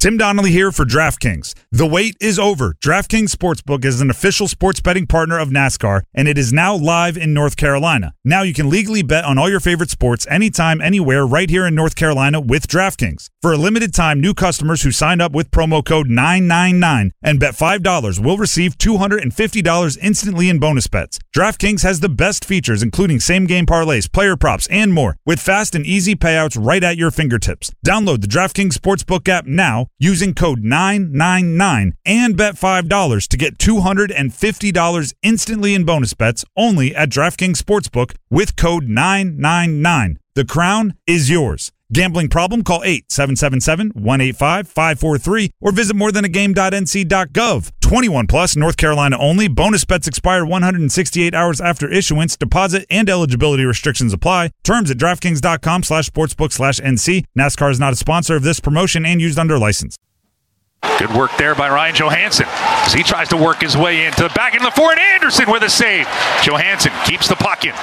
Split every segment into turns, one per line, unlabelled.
Tim Donnelly here for DraftKings. The wait is over. DraftKings Sportsbook is an official sports betting partner of NASCAR, and it is now live in North Carolina. Now you can legally bet on all your favorite sports anytime, anywhere, right here in North Carolina with DraftKings. For a limited time, new customers who sign up with promo code 999 and bet $5 will receive $250 instantly in bonus bets. DraftKings has the best features, including same game parlays, player props, and more, with fast and easy payouts right at your fingertips. Download the DraftKings Sportsbook app now using code 999 and bet $5 to get $250 instantly in bonus bets only at DraftKings Sportsbook with code 999. The crown is yours. Gambling problem? Call 877-185-543 or visit morethanagame.nc.gov. 21 plus, North Carolina only. Bonus bets expire 168 hours after issuance. Deposit and eligibility restrictions apply. Terms at DraftKings.com slash sportsbook slash NC. NASCAR is not a sponsor of this promotion and used under license.
Good work there by Ryan Johansen as he tries to work his way into the back of the four, and Andersen with a save. Johansen keeps the puck in,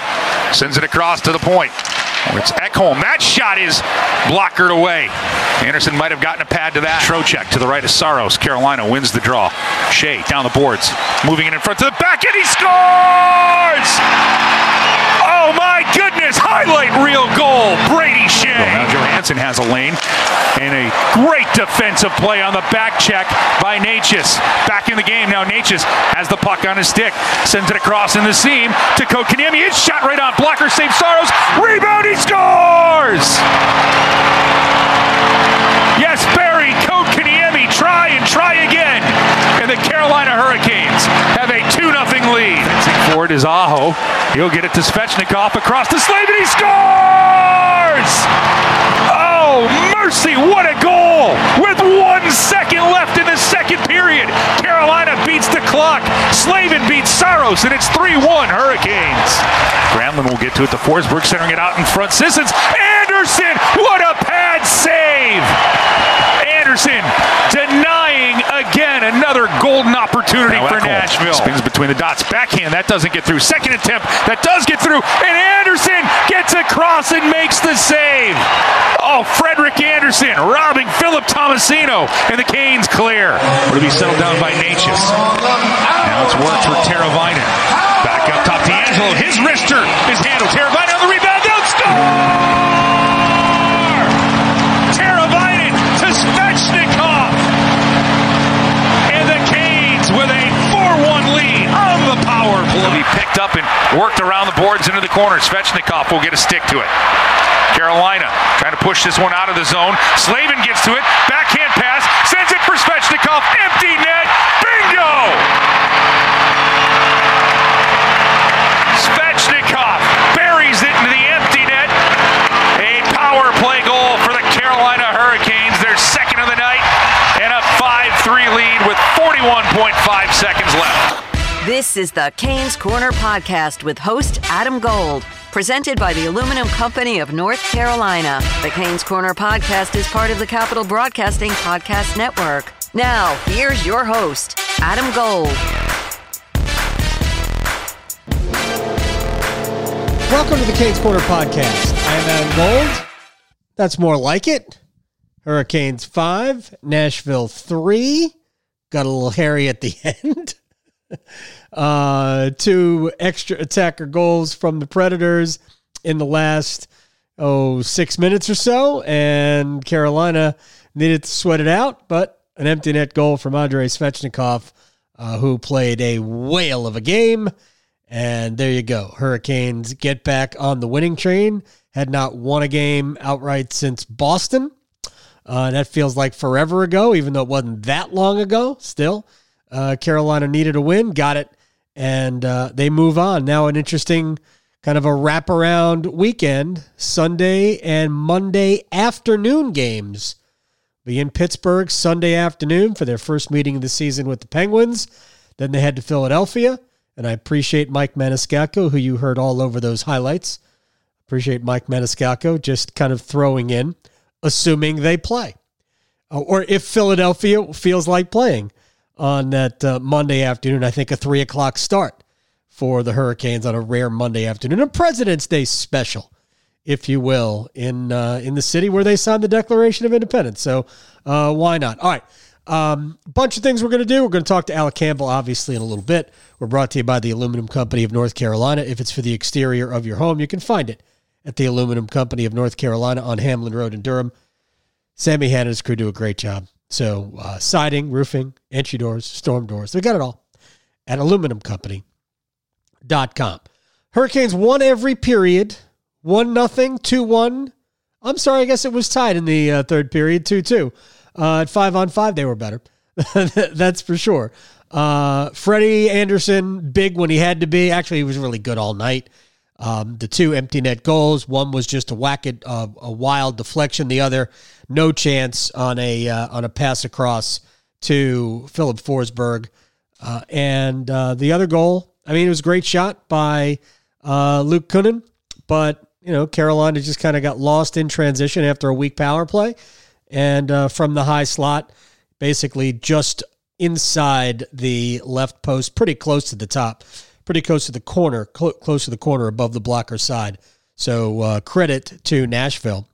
sends it across to the point. Oh, it's Ekholm. That shot is blockered away. Andersen might have gotten a pad to that. Trocheck to the right of Saros. Carolina wins the draw. Skjei down the boards, moving it in front to the back, and he scores! Oh my goodness! Highlight real goal, Brady Skjei. Now Johansen has a lane, and a great defensive play on the back check by Necas. Back in the game now. Necas has the puck on his stick, sends it across in the seam to Kotkaniemi. It's shot right on blocker, save Saros. Rebound, he scores! Yes, Barry Kotkaniemi, try and try again. And the Carolina Hurricanes have a 2 0 lead. Forward is Aho. He'll get it to Svechnikov across the slave, and he scores! Oh, mercy, what a goal! With one second left in the second period, Carolina beats the clock. Slavin beats Saros, and it's 3 1 Hurricanes. Granlund will get to it to Forsberg, centering it out in front. Sissons, Andersen, what a pad save! Andersen denying another golden opportunity
Now
for Nashville. Spins between the dots. Backhand, that doesn't get through. Second attempt, that does get through. And Andersen gets across and makes the save. Oh, Frederik Andersen robbing Philip Tomasino. And the Canes clear. Will be settled down by Necas. Now it's work for Teravainen. Back up top, DeAngelo. His wrister is handled. Teravainen on the rebound. They'll score! Up and worked around the boards into the corner. Svechnikov will get a stick to it. Carolina trying to push this one out of the zone. Slavin gets to it. Backhand pass. Sends it for Svechnikov. Empty net.
This is the Canes Corner podcast with host Adam Gold, presented by the Aluminum Company of North Carolina. The Canes Corner podcast is part of the Capital Broadcasting Podcast Network. Now, here's your host, Adam Gold.
Welcome to the Canes Corner podcast. I am Adam Gold. That's more like it. Hurricanes 5, Nashville 3. Got a little hairy at the end. Uh, two extra attacker goals from the Predators in the last, oh, six minutes or so. And Carolina needed to sweat it out, but an empty net goal from Andrei Svechnikov, uh, who played a whale of a game. And there you go. Hurricanes get back on the winning train. Had not won a game outright since Boston. Uh, that feels like forever ago, even though it wasn't that long ago. Still, uh, Carolina needed a win, got it, and uh, they move on. Now, an interesting kind of a wraparound weekend Sunday and Monday afternoon games Be in Pittsburgh Sunday afternoon for their first meeting of the season with the Penguins. Then they head to Philadelphia. And I appreciate Mike Maniscalco, who you heard all over those highlights. Appreciate Mike Maniscalco just kind of throwing in, assuming they play. Uh, or if Philadelphia feels like playing on that uh, Monday afternoon, I think a three o'clock start for the Hurricanes on a rare Monday afternoon, a President's Day special, if you will, in uh, in the city where they signed the Declaration of Independence. So uh, why not? All right. Um, bunch of things we're going to do. We're going to talk to Alec Campbell, obviously, in a little bit. We're brought to you by the Aluminum Company of North Carolina. If it's for the exterior of your home, you can find it at the Aluminum Company of North Carolina on Hamlin Road in Durham. Sammy Hanna and his crew do a great job. So, uh, siding, roofing, entry doors, storm doors, they got it all at aluminumcompany.com. Hurricanes won every period, one nothing, two one. I'm sorry, I guess it was tied in the uh, third period, two two. Uh, at five on five, they were better. That's for sure. Uh, Freddie Andersen, big when he had to be. Actually, he was really good all night. Um, the two empty net goals. One was just a whack it, uh, a wild deflection. The other, no chance on a uh, on a pass across to Filip Forsberg. Uh, and uh, the other goal, I mean, it was a great shot by uh, Luke Kunin, but you know Carolina just kind of got lost in transition after a weak power play, and uh, from the high slot, basically just inside the left post, pretty close to the top pretty close to the corner, cl- close to the corner above the blocker side. So uh, credit to Nashville.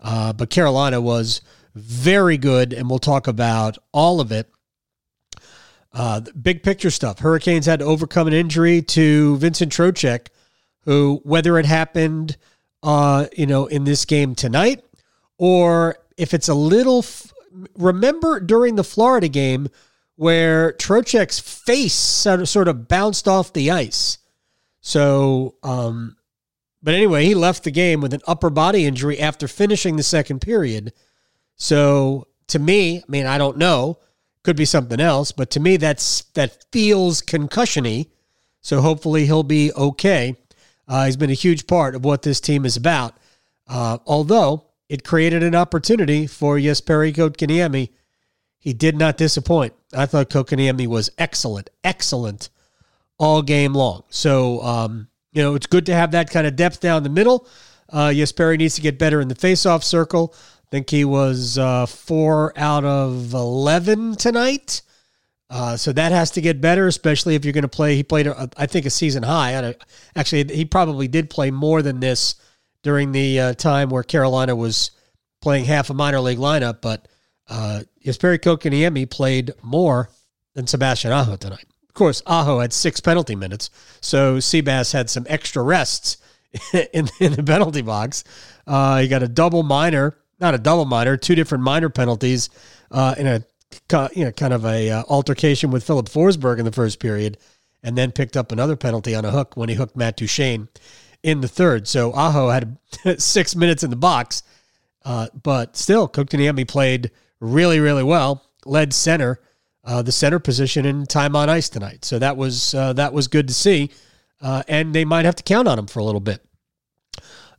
Uh, but Carolina was very good, and we'll talk about all of it. Uh, big picture stuff. Hurricanes had to overcome an injury to Vincent Trocheck, who, whether it happened, uh, you know, in this game tonight, or if it's a little, f- remember during the Florida game where Trocheck's face sort of bounced off the ice. So, um, but anyway, he left the game with an upper body injury after finishing the second period. So, to me, I mean, I don't know, could be something else, but to me, that's that feels concussiony. So, hopefully, he'll be okay. Uh, he's been a huge part of what this team is about. Uh, although it created an opportunity for Jesperi Kotkaniemi he did not disappoint. I thought Kotkaniemi was excellent, excellent all game long. So, um, you know, it's good to have that kind of depth down the middle. Uh, Jesperi needs to get better in the faceoff circle. I think he was uh, four out of 11 tonight. Uh, so that has to get better, especially if you're going to play. He played, a, I think, a season high. Actually, he probably did play more than this during the uh, time where Carolina was playing half a minor league lineup. But uh, Jesperi Kotkaniemi played more than Sebastian Aho tonight. Of course, Aho had six penalty minutes, so Seabass had some extra rests in, in the penalty box. Uh, he got a double minor, not a double minor, two different minor penalties uh, in a you know kind of a uh, altercation with Filip Forsberg in the first period, and then picked up another penalty on a hook when he hooked Matt Duchene in the third. So Aho had six minutes in the box, uh, but still, Kotkaniemi played really, really well. Led center, uh, the center position in time on ice tonight. So that was uh, that was good to see, uh, and they might have to count on him for a little bit.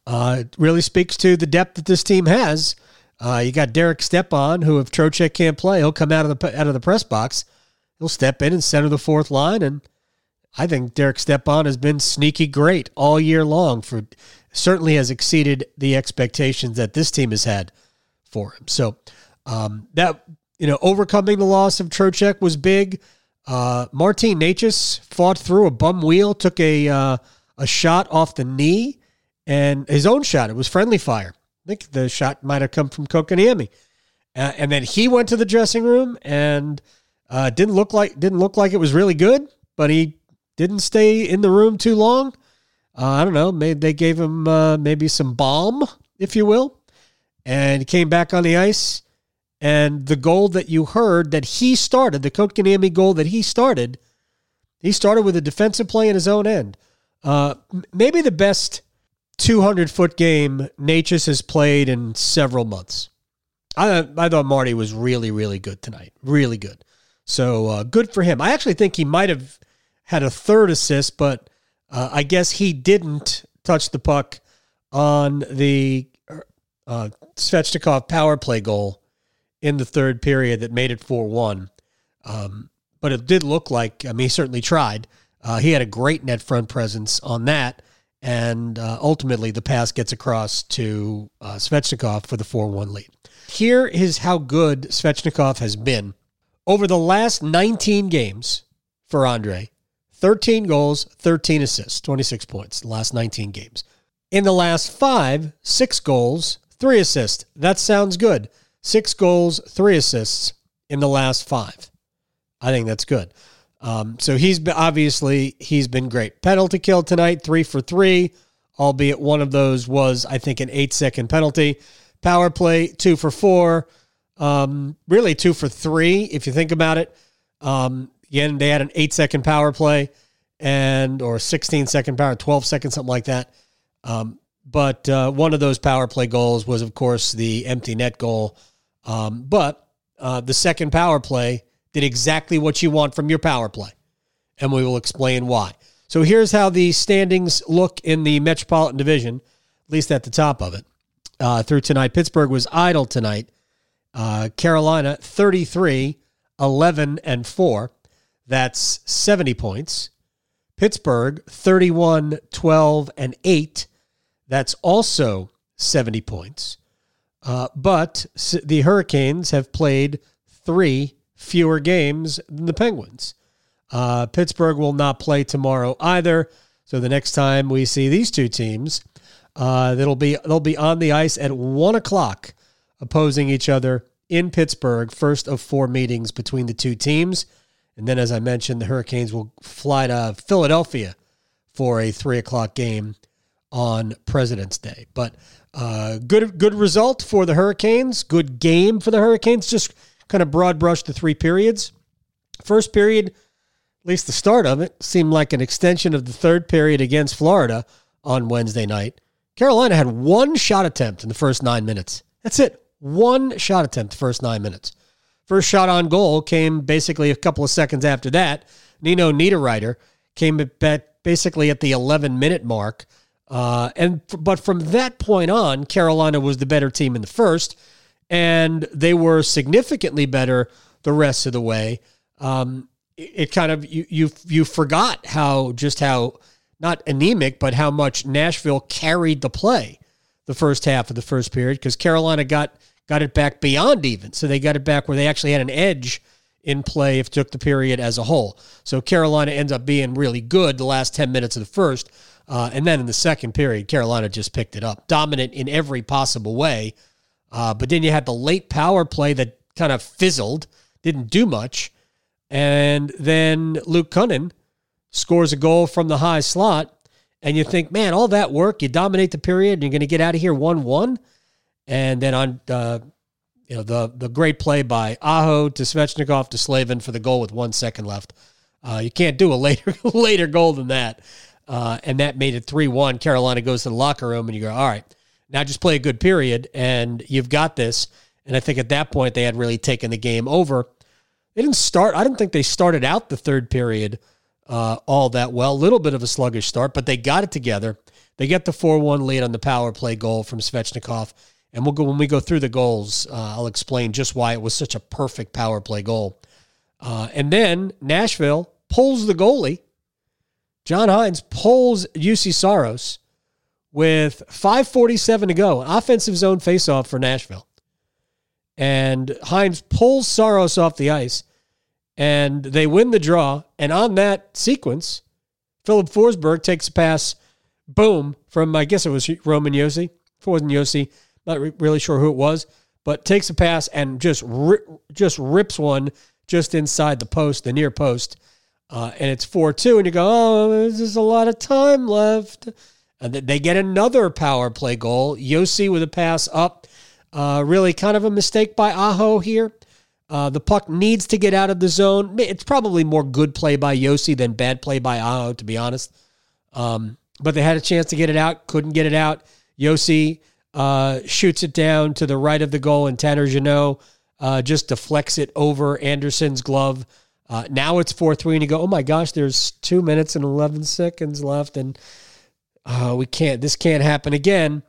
Uh, it really speaks to the depth that this team has. Uh, you got Derek Stepan, who if Trocheck can't play, he'll come out of the out of the press box. He'll step in and center the fourth line, and I think Derek Stepan has been sneaky great all year long. For certainly has exceeded the expectations that this team has had for him. So um, that you know, overcoming the loss of Trocheck was big. Uh, Martin Necas fought through a bum wheel, took a uh, a shot off the knee, and his own shot. It was friendly fire. I think the shot might have come from Kotkaniemi. Uh, and then he went to the dressing room and uh, didn't look like didn't look like it was really good, but he didn't stay in the room too long. Uh, I don't know. Maybe they gave him uh, maybe some balm, if you will, and came back on the ice and the goal that you heard that he started, the Kotkaniemi goal that he started, he started with a defensive play in his own end. Uh, maybe the best 200 foot game Necas has played in several months. I, I thought Marty was really, really good tonight. Really good. So uh, good for him. I actually think he might have had a third assist, but uh, I guess he didn't touch the puck on the uh, Svechnikov power play goal in the third period that made it 4 1. Um, but it did look like, I mean, he certainly tried. Uh, he had a great net front presence on that. And uh, ultimately, the pass gets across to uh, Svechnikov for the 4 1 lead. Here is how good Svechnikov has been. Over the last 19 games for Andre, 13 goals, 13 assists, 26 points, the last 19 games. In the last five, six goals, three assists. That sounds good. Six goals, three assists in the last five. I think that's good. Um, so he's been, obviously he's been great. Penalty kill tonight, three for three, albeit one of those was I think an eight second penalty. Power play, two for four. Um, really two for three if you think about it. Um, again, they had an eight second power play and or 16 second power, 12 seconds, something like that. Um, but uh, one of those power play goals was, of course, the empty net goal. Um, but uh, the second power play did exactly what you want from your power play. And we will explain why. So here's how the standings look in the Metropolitan Division, at least at the top of it. Uh, through tonight, Pittsburgh was idle tonight. Uh, Carolina 33, 11, and 4. That's 70 points. Pittsburgh 31, 12, and 8. That's also 70 points. Uh, but the Hurricanes have played three fewer games than the Penguins. Uh, Pittsburgh will not play tomorrow either. So the next time we see these two teams, uh, they'll be they'll be on the ice at one o'clock, opposing each other in Pittsburgh. First of four meetings between the two teams, and then, as I mentioned, the Hurricanes will fly to Philadelphia for a three o'clock game on President's Day. But uh, good good result for the Hurricanes. Good game for the Hurricanes. Just kind of broad brush the three periods. First period, at least the start of it, seemed like an extension of the third period against Florida on Wednesday night. Carolina had one shot attempt in the first nine minutes. That's it. One shot attempt the first nine minutes. First shot on goal came basically a couple of seconds after that. Nino Niederreiter came at basically at the 11 minute mark. Uh, and but from that point on, Carolina was the better team in the first and they were significantly better the rest of the way. Um, it, it kind of you you you forgot how just how not anemic, but how much Nashville carried the play the first half of the first period because Carolina got got it back beyond even. So they got it back where they actually had an edge in play if took the period as a whole. So Carolina ends up being really good the last 10 minutes of the first. Uh, and then in the second period, Carolina just picked it up, dominant in every possible way. Uh, but then you had the late power play that kind of fizzled, didn't do much. And then Luke Kunin scores a goal from the high slot. And you think, man, all that work, you dominate the period, and you're going to get out of here 1 1. And then on, uh, you know, the, the great play by Aho to Svechnikov to Slavin for the goal with one second left. Uh, you can't do a later later goal than that. Uh, and that made it 3 1. Carolina goes to the locker room, and you go, all right, now just play a good period, and you've got this. And I think at that point they had really taken the game over. They didn't start. I didn't think they started out the third period uh, all that well. A little bit of a sluggish start, but they got it together. They get the four-one lead on the power play goal from Svechnikov, and we'll go when we go through the goals. Uh, I'll explain just why it was such a perfect power play goal. Uh, and then Nashville pulls the goalie. John Hynes pulls Juuse Saros with 547 to go, offensive zone faceoff for Nashville. And Hynes pulls Saros off the ice and they win the draw. And on that sequence, Filip Forsberg takes a pass, boom, from I guess it was Roman Josi. If it wasn't Josi, not re- really sure who it was, but takes a pass and just ri- just rips one just inside the post, the near post. Uh, and it's 4 2. And you go, oh, there's a lot of time left. And they get another power play goal. Josi with a pass up. Uh, really kind of a mistake by Aho here. Uh, the puck needs to get out of the zone. It's probably more good play by Josi than bad play by Aho, to be honest. Um, but they had a chance to get it out, couldn't get it out. Josi uh, shoots it down to the right of the goal, and Tanner Jeannot uh, just deflects it over Andersen's glove. Uh, now it's 4 3, and you go, oh my gosh, there's two minutes and 11 seconds left. And uh, we can't, this can't happen again.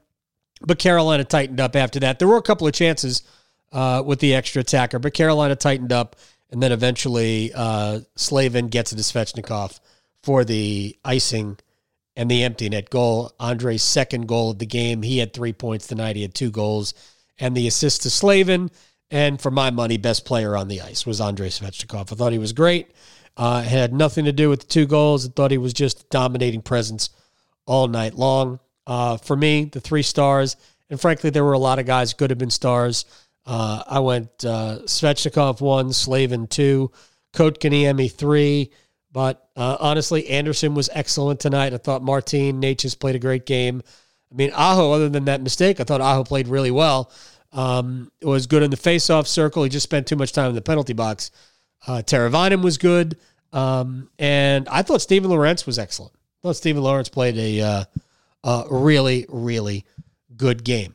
But Carolina tightened up after that. There were a couple of chances uh, with the extra attacker, but Carolina tightened up, and then eventually uh, Slavin gets it to Svechnikov for the icing and the empty net goal. Andre's second goal of the game. He had three points tonight. He had two goals and the assist to Slavin. And for my money, best player on the ice was Andrei Svechnikov. I thought he was great. Uh, had nothing to do with the two goals. I thought he was just dominating presence all night long. Uh, for me, the three stars, and frankly, there were a lot of guys could have been stars. Uh, I went uh, Svechnikov one, Slavin two, Kotkaniemi three. But uh, honestly, Andersen was excellent tonight. I thought Martin Necas played a great game. I mean, Aho, other than that mistake, I thought Aho played really well. Um, was good in the face-off circle. He just spent too much time in the penalty box. Uh, Teravainen was good. Um, and I thought Steven Lorentz was excellent. I thought Steven Lorentz played a, uh, a really, really good game.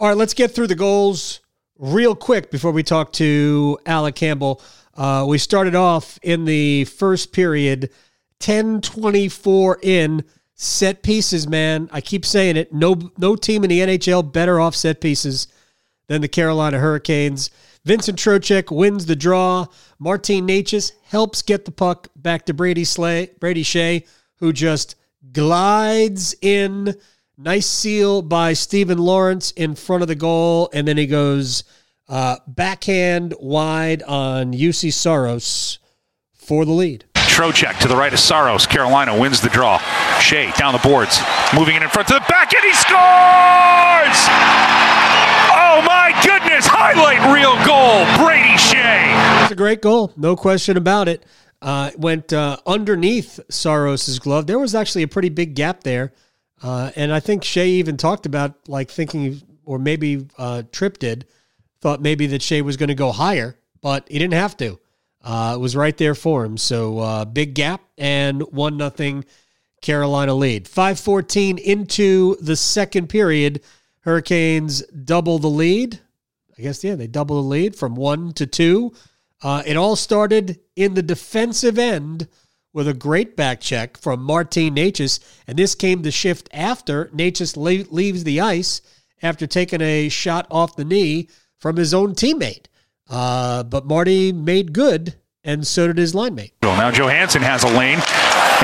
All right, let's get through the goals real quick before we talk to Alec Campbell. Uh, we started off in the first period, 10 24 in set pieces, man. I keep saying it. No, no team in the NHL better off set pieces than the Carolina Hurricanes. Vincent Trocheck wins the draw. Martin Necas helps get the puck back to Brady Slay, Brady Skjei, who just glides in. Nice seal by Stephen Lorentz in front of the goal, and then he goes uh, backhand wide on Juuse Saros for the lead.
Trocheck to the right of Saros. Carolina wins the draw. Skjei down the boards, moving it in front to the back, and he scores! Oh my goodness! Highlight real goal, Brady Skjei.
It's a great goal, no question about it. Uh, went uh, underneath Saros's glove. There was actually a pretty big gap there, uh, and I think Skjei even talked about like thinking, or maybe uh, Tripp did, thought maybe that Skjei was going to go higher, but he didn't have to. Uh, it was right there for him. So uh, big gap and one nothing Carolina lead. Five fourteen into the second period, Hurricanes double the lead. I guess yeah, they double the lead from one to two. Uh, it all started in the defensive end with a great back check from Martin Necas, and this came the shift after Necas leaves the ice after taking a shot off the knee from his own teammate. Uh, but Marty made good, and so did his line mate.
Now Johansen has a lane.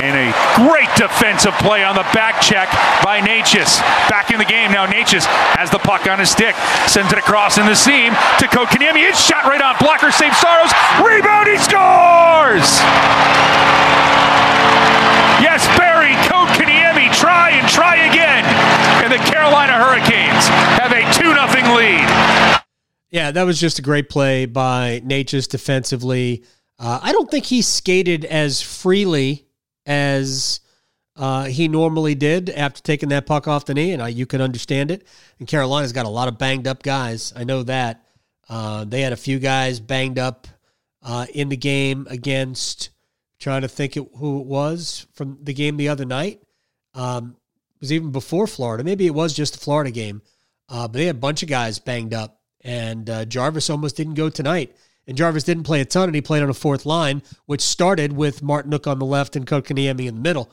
And a great defensive play on the back check by Necas. Back in the game now. Necas has the puck on his stick, sends it across in the seam to Kotkaniemi. It's shot right on blocker, save Saros. Rebound, he scores! Yes, Barry Kotkaniemi try and try again. And the Carolina Hurricanes have a 2 0 lead.
Yeah, that was just a great play by Necas defensively. Uh, I don't think he skated as freely as uh, he normally did after taking that puck off the knee, and I, you can understand it. And Carolina's got a lot of banged up guys. I know that. Uh, they had a few guys banged up uh, in the game against, trying to think it, who it was from the game the other night. Um, was even before Florida. Maybe it was just the Florida game. Uh, but they had a bunch of guys banged up and uh, Jarvis almost didn't go tonight. And Jarvis didn't play a ton, and he played on a fourth line, which started with Martinook on the left and Kotkaniemi in the middle.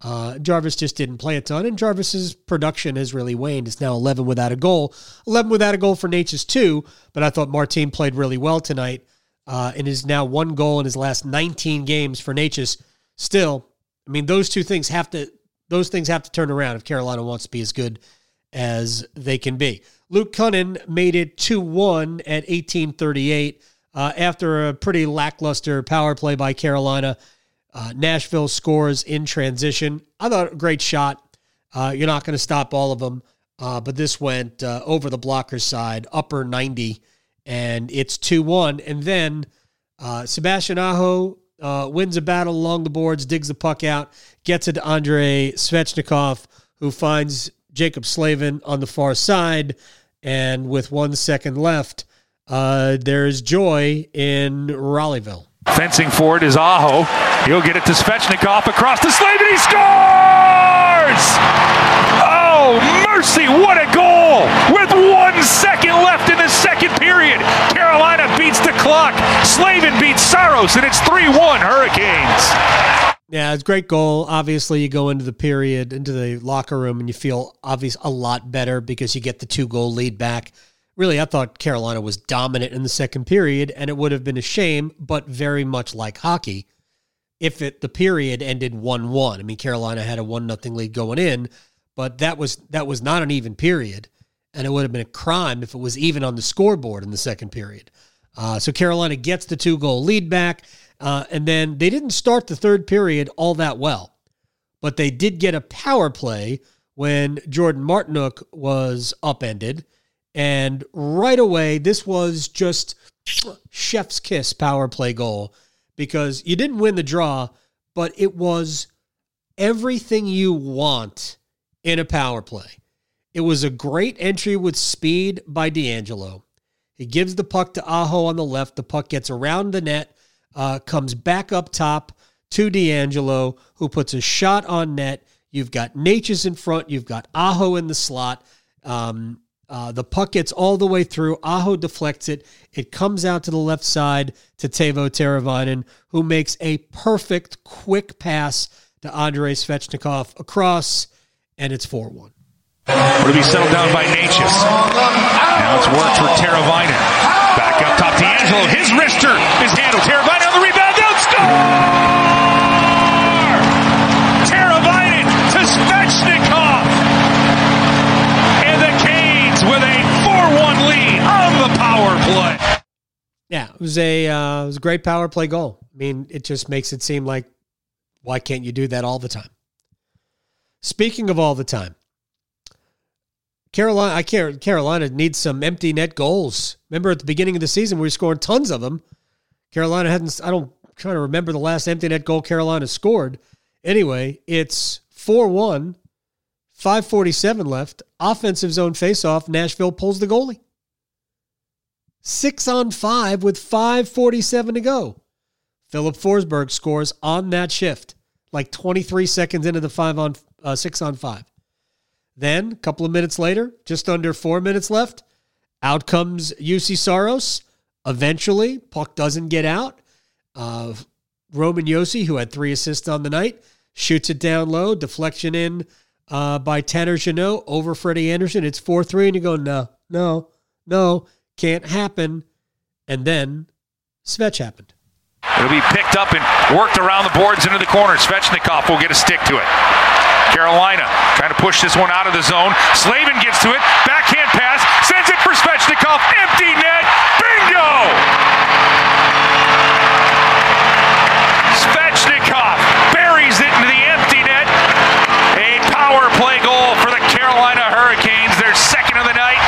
Uh, Jarvis just didn't play a ton, and Jarvis's production has really waned. It's now 11 without a goal. 11 without a goal for Necas, too, but I thought Martin played really well tonight uh, and is now one goal in his last 19 games for Necas. Still, I mean, those two things have to those things have to turn around if Carolina wants to be as good as they can be. Luke Kunin made it 2 1 at 1838 uh, after a pretty lackluster power play by Carolina. Uh, Nashville scores in transition. I thought a great shot. Uh, you're not going to stop all of them, uh, but this went uh, over the blocker's side, upper 90, and it's 2 1. And then uh, Sebastian Aho wins a battle along the boards, digs the puck out, gets it to Andre Svechnikov, who finds Jaccob Slavin on the far side. And with one second left, uh, there's joy in Raleighville.
Fencing for it is Aho. He'll get it to Svechnikov across the Slavin. He scores! Oh, mercy, what a goal! With one second left in the second period, Carolina beats the clock. Slavin beats Saros, and it's 3 1 Hurricanes.
Yeah, it's a great goal. Obviously, you go into the period, into the locker room, and you feel obvious a lot better because you get the two goal lead back. really, I thought Carolina was dominant in the second period, and it would have been a shame, but very much like hockey, if it the period ended one one. I mean, Carolina had a one nothing lead going in, but that was that was not an even period, and it would have been a crime if it was even on the scoreboard in the second period. Uh, so Carolina gets the two goal lead back, uh, and then they didn't start the third period all that well, but they did get a power play when Jordan Martinook was upended. And right away, this was just chef's kiss power play goal because you didn't win the draw, but it was everything you want in a power play. It was a great entry with speed by DeAngelo. He gives the puck to Aho on the left. The puck gets around the net, uh, comes back up top to DeAngelo, who puts a shot on net. You've got Necas in front. You've got Aho in the slot. Um, uh, the puck gets all the way through. Aho deflects it. It comes out to the left side to Teuvo Teravainen, who makes a perfect, quick pass to Andrei Svechnikov across, and it's 4 1.
Will be settled down by Necas. Now it's worked for Teravainen. Back up top, DeAngelo. His wrister is handled. Teravainen on the rebound. Down score! Teravainen to Svechnikov. And the Canes with a 4-1 lead on the power play.
Yeah, it was a uh, it was a great power play goal. I mean, it just makes it seem like why can't you do that all the time? Speaking of all the time, Carolina, I care. Carolina needs some empty net goals. Remember at the beginning of the season, we were scoring tons of them. Carolina hadn't. I don't I'm trying to remember the last empty net goal Carolina scored. Anyway, it's four one, five forty seven left. Offensive zone faceoff. Nashville pulls the goalie. Six on five with five forty seven to go. Filip Forsberg scores on that shift, like twenty three seconds into the five on uh, six on five. Then, a couple of minutes later, just under four minutes left, out comes Juuse Saros. Eventually, puck doesn't get out. Uh, Roman Josi, who had three assists on the night, shoots it down low, deflection in uh, by Tanner Jeannot over Freddie Andersen. It's 4 3, and you go, no, no, no, can't happen. And then Svech happened.
It'll be picked up and worked around the boards into the corner. Svechnikov will get a stick to it. Carolina trying to push this one out of the zone. Slavin gets to it. Backhand pass. Sends it for Svechnikov. Empty net. Bingo! Svechnikov buries it into the empty net. A power play goal for the Carolina Hurricanes. Their second of the night.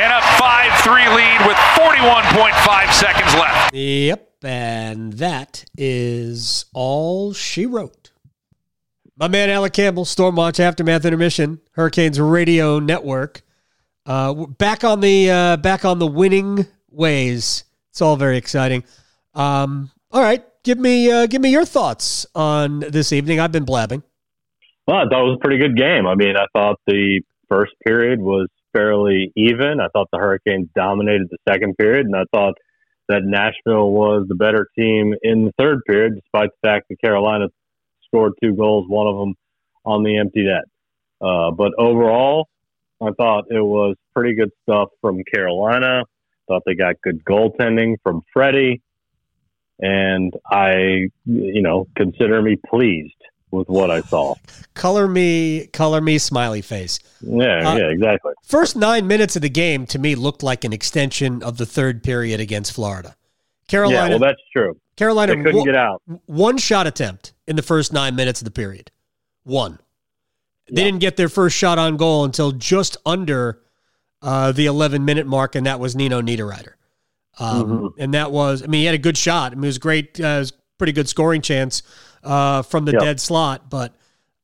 And a 5-3 lead with 41.5 seconds left.
Yep. And that is all she wrote. My man Alec Campbell, Stormwatch Aftermath Intermission, Hurricanes Radio Network. Uh, back on the uh, back on the winning ways. It's all very exciting. Um, all right, give me uh, give me your thoughts on this evening. I've been blabbing.
Well, I thought it was a pretty good game. I mean, I thought the first period was fairly even. I thought the Hurricanes dominated the second period, and I thought that Nashville was the better team in the third period, despite the fact that Carolina scored two goals, one of them on the empty net. Uh, but overall, I thought it was pretty good stuff from Carolina. Thought they got good goaltending from Freddie, and I, you know, consider me pleased with what I saw.
color me, color me, smiley face.
Yeah, uh, yeah, exactly.
First nine minutes of the game to me looked like an extension of the third period against Florida. Carolina.
Yeah, well, that's true.
Carolina
they couldn't get out.
One shot attempt in the first nine minutes of the period. One. They yeah. didn't get their first shot on goal until just under uh, the 11 minute mark, and that was Nino Niederreiter. Um, mm-hmm. And that was, I mean, he had a good shot. I mean, it was great, uh, it was pretty good scoring chance uh, from the dead slot, but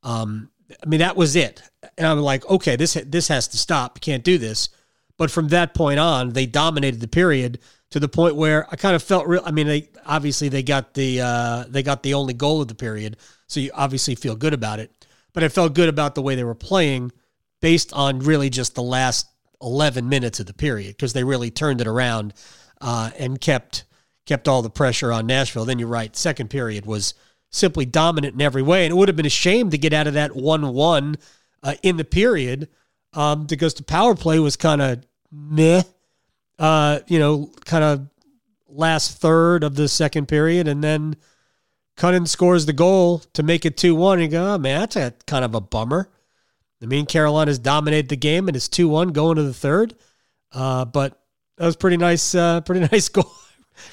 um, I mean, that was it. And I'm like, okay, this this has to stop. You can't do this. But from that point on, they dominated the period to the point where I kind of felt real. I mean, they obviously they got the uh, they got the only goal of the period, so you obviously feel good about it. But I felt good about the way they were playing, based on really just the last eleven minutes of the period, because they really turned it around uh, and kept kept all the pressure on Nashville. Then you're right, second period was simply dominant in every way, and it would have been a shame to get out of that one one uh, in the period um, because the power play was kind of meh uh, you know, kind of last third of the second period, and then Kunin scores the goal to make it 2 1. You go, oh, man, that's a kind of a bummer. I mean, Carolina's dominated the game and it's 2 1 going to the third. Uh, but that was pretty nice, uh, pretty nice goal.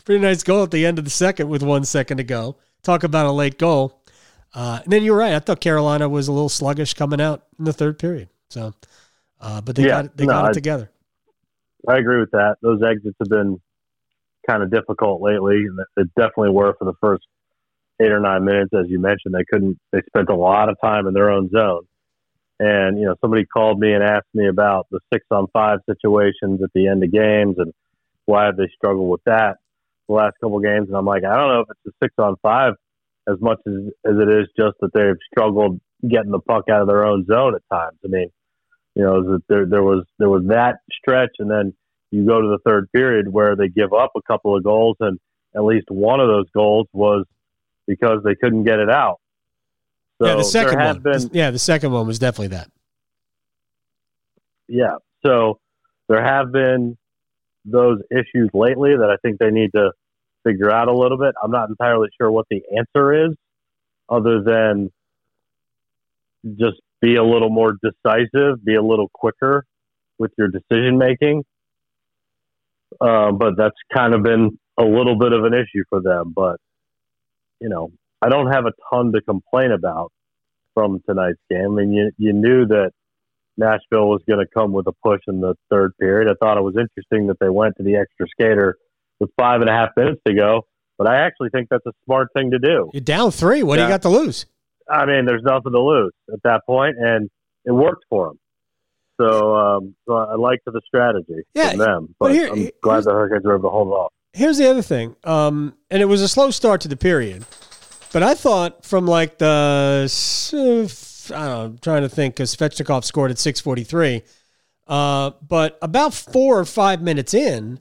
pretty nice goal at the end of the second with one second to go. Talk about a late goal. Uh, and then you're right. I thought Carolina was a little sluggish coming out in the third period. So, uh, but they yeah, got it, they no, got it together.
I agree with that. Those exits have been kind of difficult lately. They definitely were for the first eight or nine minutes, as you mentioned. They couldn't. They spent a lot of time in their own zone. And you know, somebody called me and asked me about the six on five situations at the end of games and why have they struggled with that the last couple of games. And I'm like, I don't know if it's a six on five as much as as it is just that they've struggled getting the puck out of their own zone at times. I mean, you know, there there was there was that stretch, and then you go to the third period where they give up a couple of goals, and at least one of those goals was because they couldn't get it out.
So yeah, the second one. Been, yeah, the second one was definitely that.
Yeah. So there have been those issues lately that I think they need to figure out a little bit. I'm not entirely sure what the answer is, other than just be a little more decisive, be a little quicker with your decision making. Uh, but that's kind of been a little bit of an issue for them. But you know, I don't have a ton to complain about from tonight's game. I mean, you you knew that Nashville was going to come with a push in the third period. I thought it was interesting that they went to the extra skater with five and a half minutes to go. But I actually think that's a smart thing to do.
You're down three. What yeah. do you got to lose?
I mean, there's nothing to lose at that point, and it worked for them. So, um, so I like the strategy yeah, from them. But here, I'm glad the Hurricanes were able to hold off.
Here's the other thing, um, and it was a slow start to the period, but I thought from like the I don't know, I'm trying to think because Svechnikov scored at 6:43, uh, but about four or five minutes in,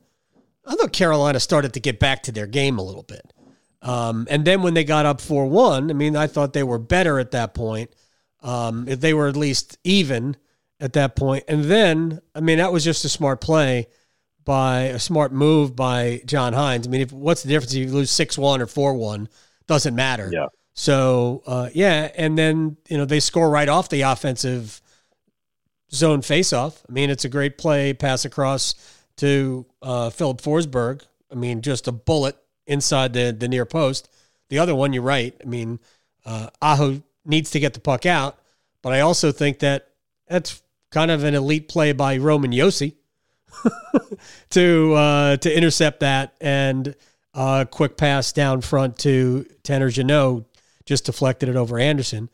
I thought Carolina started to get back to their game a little bit. Um, and then when they got up 4 1, I mean, I thought they were better at that point. Um, if they were at least even at that point. And then, I mean, that was just a smart play by a smart move by John Hynes. I mean, if, what's the difference if you lose 6 1 or 4 1? Doesn't matter.
Yeah.
So, uh, yeah. And then, you know, they score right off the offensive zone faceoff. I mean, it's a great play, pass across to uh, Filip Forsberg. I mean, just a bullet inside the, the near post. The other one, you're right. I mean, uh, Aho needs to get the puck out, but I also think that that's kind of an elite play by Roman Josi to uh, to intercept that and a uh, quick pass down front to Tanner Jeannot just deflected it over Andersen.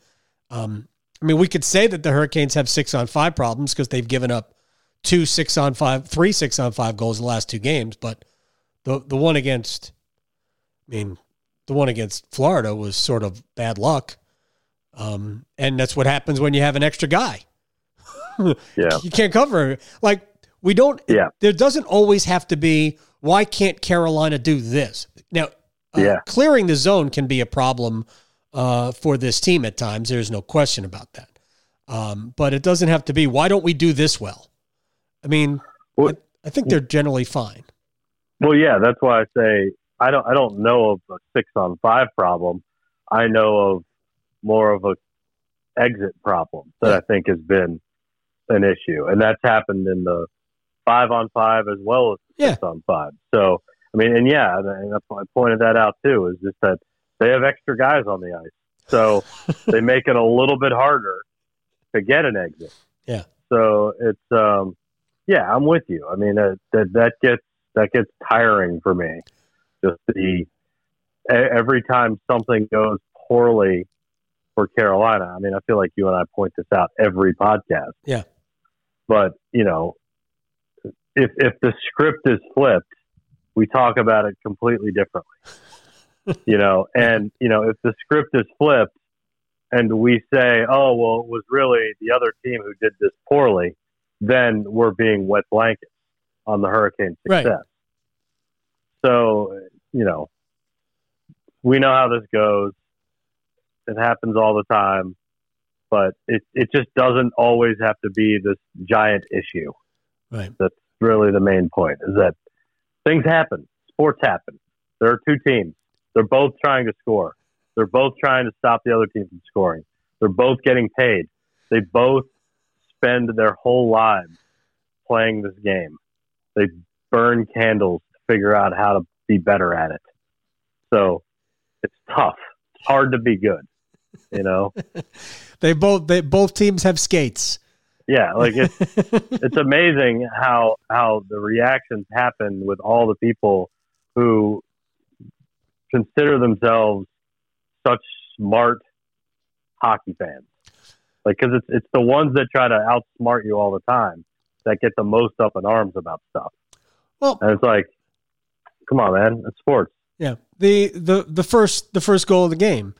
Um, I mean, we could say that the Hurricanes have six on five problems because they've given up two six on five, three six on five goals the last two games, but the the one against I mean, the one against Florida was sort of bad luck. Um, and that's what happens when you have an extra guy.
yeah.
You can't cover. Like, we don't,
yeah.
there doesn't always have to be, why can't Carolina do this? Now, uh, yeah. clearing the zone can be a problem uh, for this team at times. There's no question about that. Um, but it doesn't have to be, why don't we do this well? I mean, well, I, I think they're generally fine.
Well, yeah, that's why I say I don't I don't know of a six on five problem. I know of more of a exit problem that I think has been an issue, and that's happened in the five on five as well as yeah. six on five. So I mean, and yeah, and I pointed that out too. Is just that they have extra guys on the ice, so they make it a little bit harder to get an exit.
Yeah.
So it's um, yeah, I'm with you. I mean, uh, that that gets that gets tiring for me just the every time something goes poorly for Carolina. I mean, I feel like you and I point this out every podcast.
Yeah.
But you know, if if the script is flipped, we talk about it completely differently. you know, and you know, if the script is flipped and we say, "Oh, well, it was really the other team who did this poorly," then we're being wet blankets on the Hurricane success. Right. So, you know, we know how this goes. It happens all the time, but it, it just doesn't always have to be this giant issue
right.
that's really the main point is that things happen, sports happen. There are two teams. They're both trying to score. They're both trying to stop the other team from scoring. They're both getting paid. They both spend their whole lives playing this game. They burn candles figure out how to be better at it. So it's tough. It's hard to be good. You know.
they both they both teams have skates.
Yeah, like it's it's amazing how how the reactions happen with all the people who consider themselves such smart hockey fans. Like, because it's it's the ones that try to outsmart you all the time that get the most up in arms about stuff.
Well,
and it's like, come on, man, it's sports.
Yeah, the the the first the first goal of the game.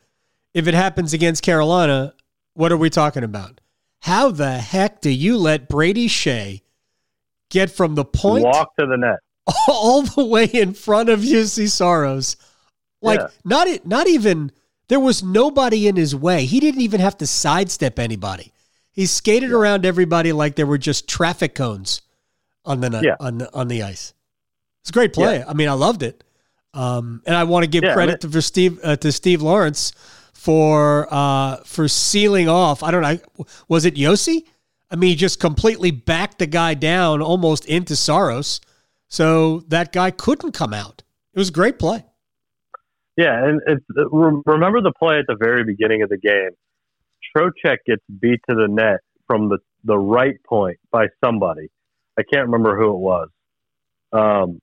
If it happens against Carolina, what are we talking about? How the heck do you let Brady Skjei get from the point
walk to the net
all the way in front of Juuse Saros? Like
Yeah.
not not even there was nobody in his way. He didn't even have to sidestep anybody. He skated around everybody like there were just traffic cones on the
Yeah.
on the, on the ice. It's a great play. I mean, I loved it. Um, and I want to give
Yeah,
credit to for Steve uh, to Steve Lorentz for uh, for sealing off. I don't know. Was it Josi? I mean, he just completely backed the guy down almost into Saros, so that guy couldn't come out. It was a great play.
Yeah, and it's remember the play at the very beginning of the game. Trocheck gets beat to the net from the the right point by somebody. I can't remember who it was. Um,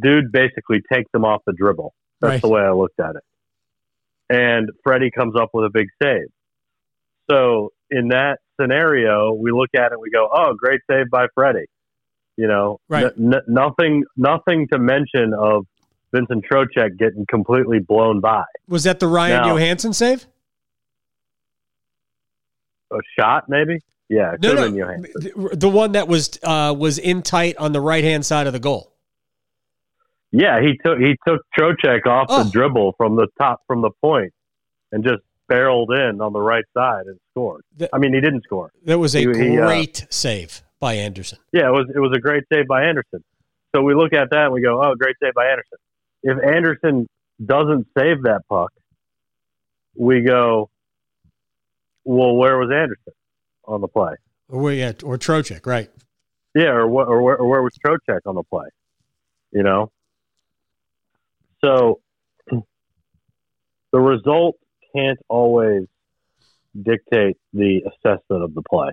dude basically takes him off the dribble. That's
Right.
the way I looked at it. And Freddie comes up with a big save. So in that scenario, we look at it and we go, "Oh, great save by Freddie." You know,
Right.
n- n- nothing, nothing to mention of Vincent Trocheck getting completely blown by.
Was that the Ryan
No.
Johansen save?
A shot, maybe? Yeah,
No, no,
have been Johansen.
the, the one that was uh, was in tight on the right hand side of the goal.
Yeah, he took he took Trocheck off
Oh.
the dribble from the top from the point and just barreled in on the right side and scored.
That-
I mean, he didn't score.
That was a
He- he, uh,
great save by Andersen.
Yeah, it was it was a great save by Andersen. So we look at that and we go, "Oh, great save by Andersen." If Andersen doesn't save that puck, we go, "Well, where was Andersen on the play?"
Or where- yeah, or Trocheck, right?
Yeah, or what, or where, or where was Trocheck on the play? You know. So the result can't always dictate the assessment of the play.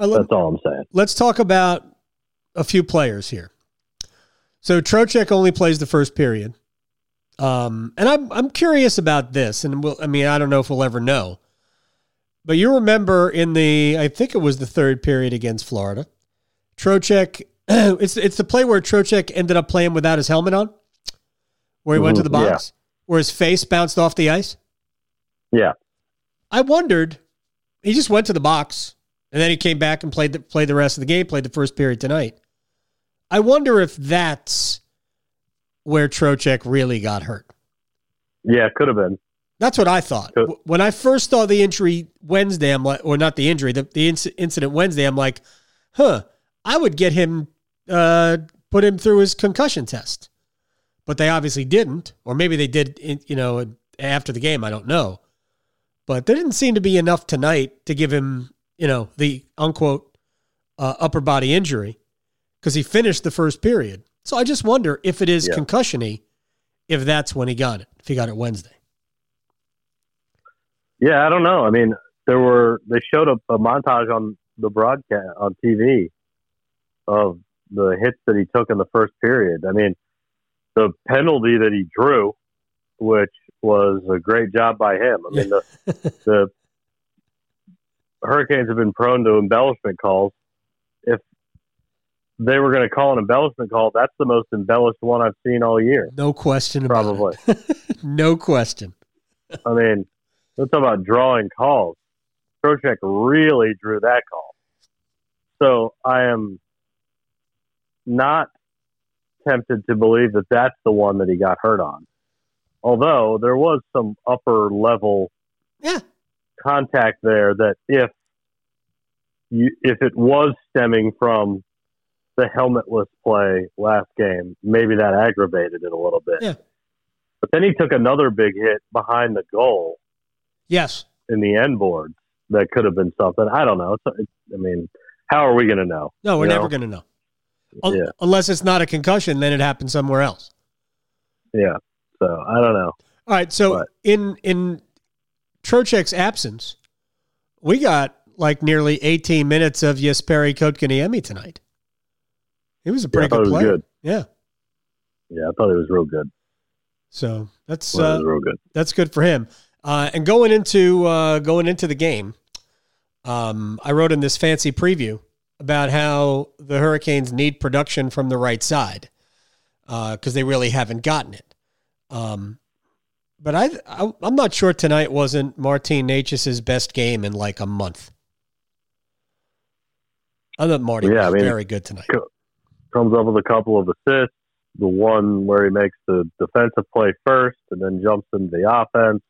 Uh, let-
That's all I'm saying.
let's talk about a few players here. So Trocheck only plays the first period, um, and I'm I'm curious about this, and we'll, I mean I don't know if we'll ever know, but you remember in the I think it was the third period against Florida, Trocheck. It's it's the play where Trocheck ended up playing without his helmet on, where he went to the
Mhm, yeah.
box, where his face bounced off the ice.
Yeah.
I wondered. He just went to the box and then he came back and played the, played the rest of the game. Played the first period tonight. I wonder if that's where Trocheck really got hurt.
Yeah, could have been.
That's what I thought. W- when I first saw the injury Wednesday. I'm like, or not the injury, the, the inc- incident Wednesday. I'm like, huh. I would get him, uh, put him through his concussion test, but they obviously didn't, or maybe they did. You know, after the game, I don't know. But there didn't seem to be enough tonight to give him, you know, the unquote uh, upper body injury because he finished the first period. So I just wonder if it is
Yeah.
concussion-y, if that's when he got it, if he got it Wednesday.
Yeah, I don't know. I mean, there were they showed a, a montage on the broadcast on TV of the hits that he took in the first period. I mean, the penalty that he drew, which was a great job by him. I mean, the the Hurricanes have been prone to embellishment calls. If they were going to call an embellishment call, that's the most embellished one I've seen all year.
No question about
Probably.
no question.
I mean, let's talk about drawing calls. Trocheck really drew that call. So I am not tempted to believe that that's the one that he got hurt on. Although there was some upper level
Yeah.
contact there that if you, if it was stemming from the helmetless play last game, maybe that aggravated it a little bit.
Yeah.
But then he took another big hit behind the goal
Yes.
in the end board that could have been something. I don't know. It's, it's, I mean, how are we going to know?
No, we're never going to know.
Yeah.
Unless it's not a concussion, then it happened somewhere else.
Yeah. So I don't know.
All right. So
But-
in in Trocheck's absence, we got like nearly 18 minutes of Jesperi Kotkaniemi tonight. He was a pretty
thought
good
it
player.
good.
Yeah.
Yeah, I thought it was real good.
So that's
it
uh,
real good.
that's good for him. Uh, and going into uh, going into the game, um, I wrote in this fancy preview about how the Hurricanes need production from the right side because they really haven't gotten it. Um, but I, I I'm not sure tonight wasn't Martin Necas's best game in like a month. I thought Marty
Yeah,
was
I mean-
very good tonight.
Comes up with a couple of assists. The one where he makes the defensive play first and then jumps into the offense,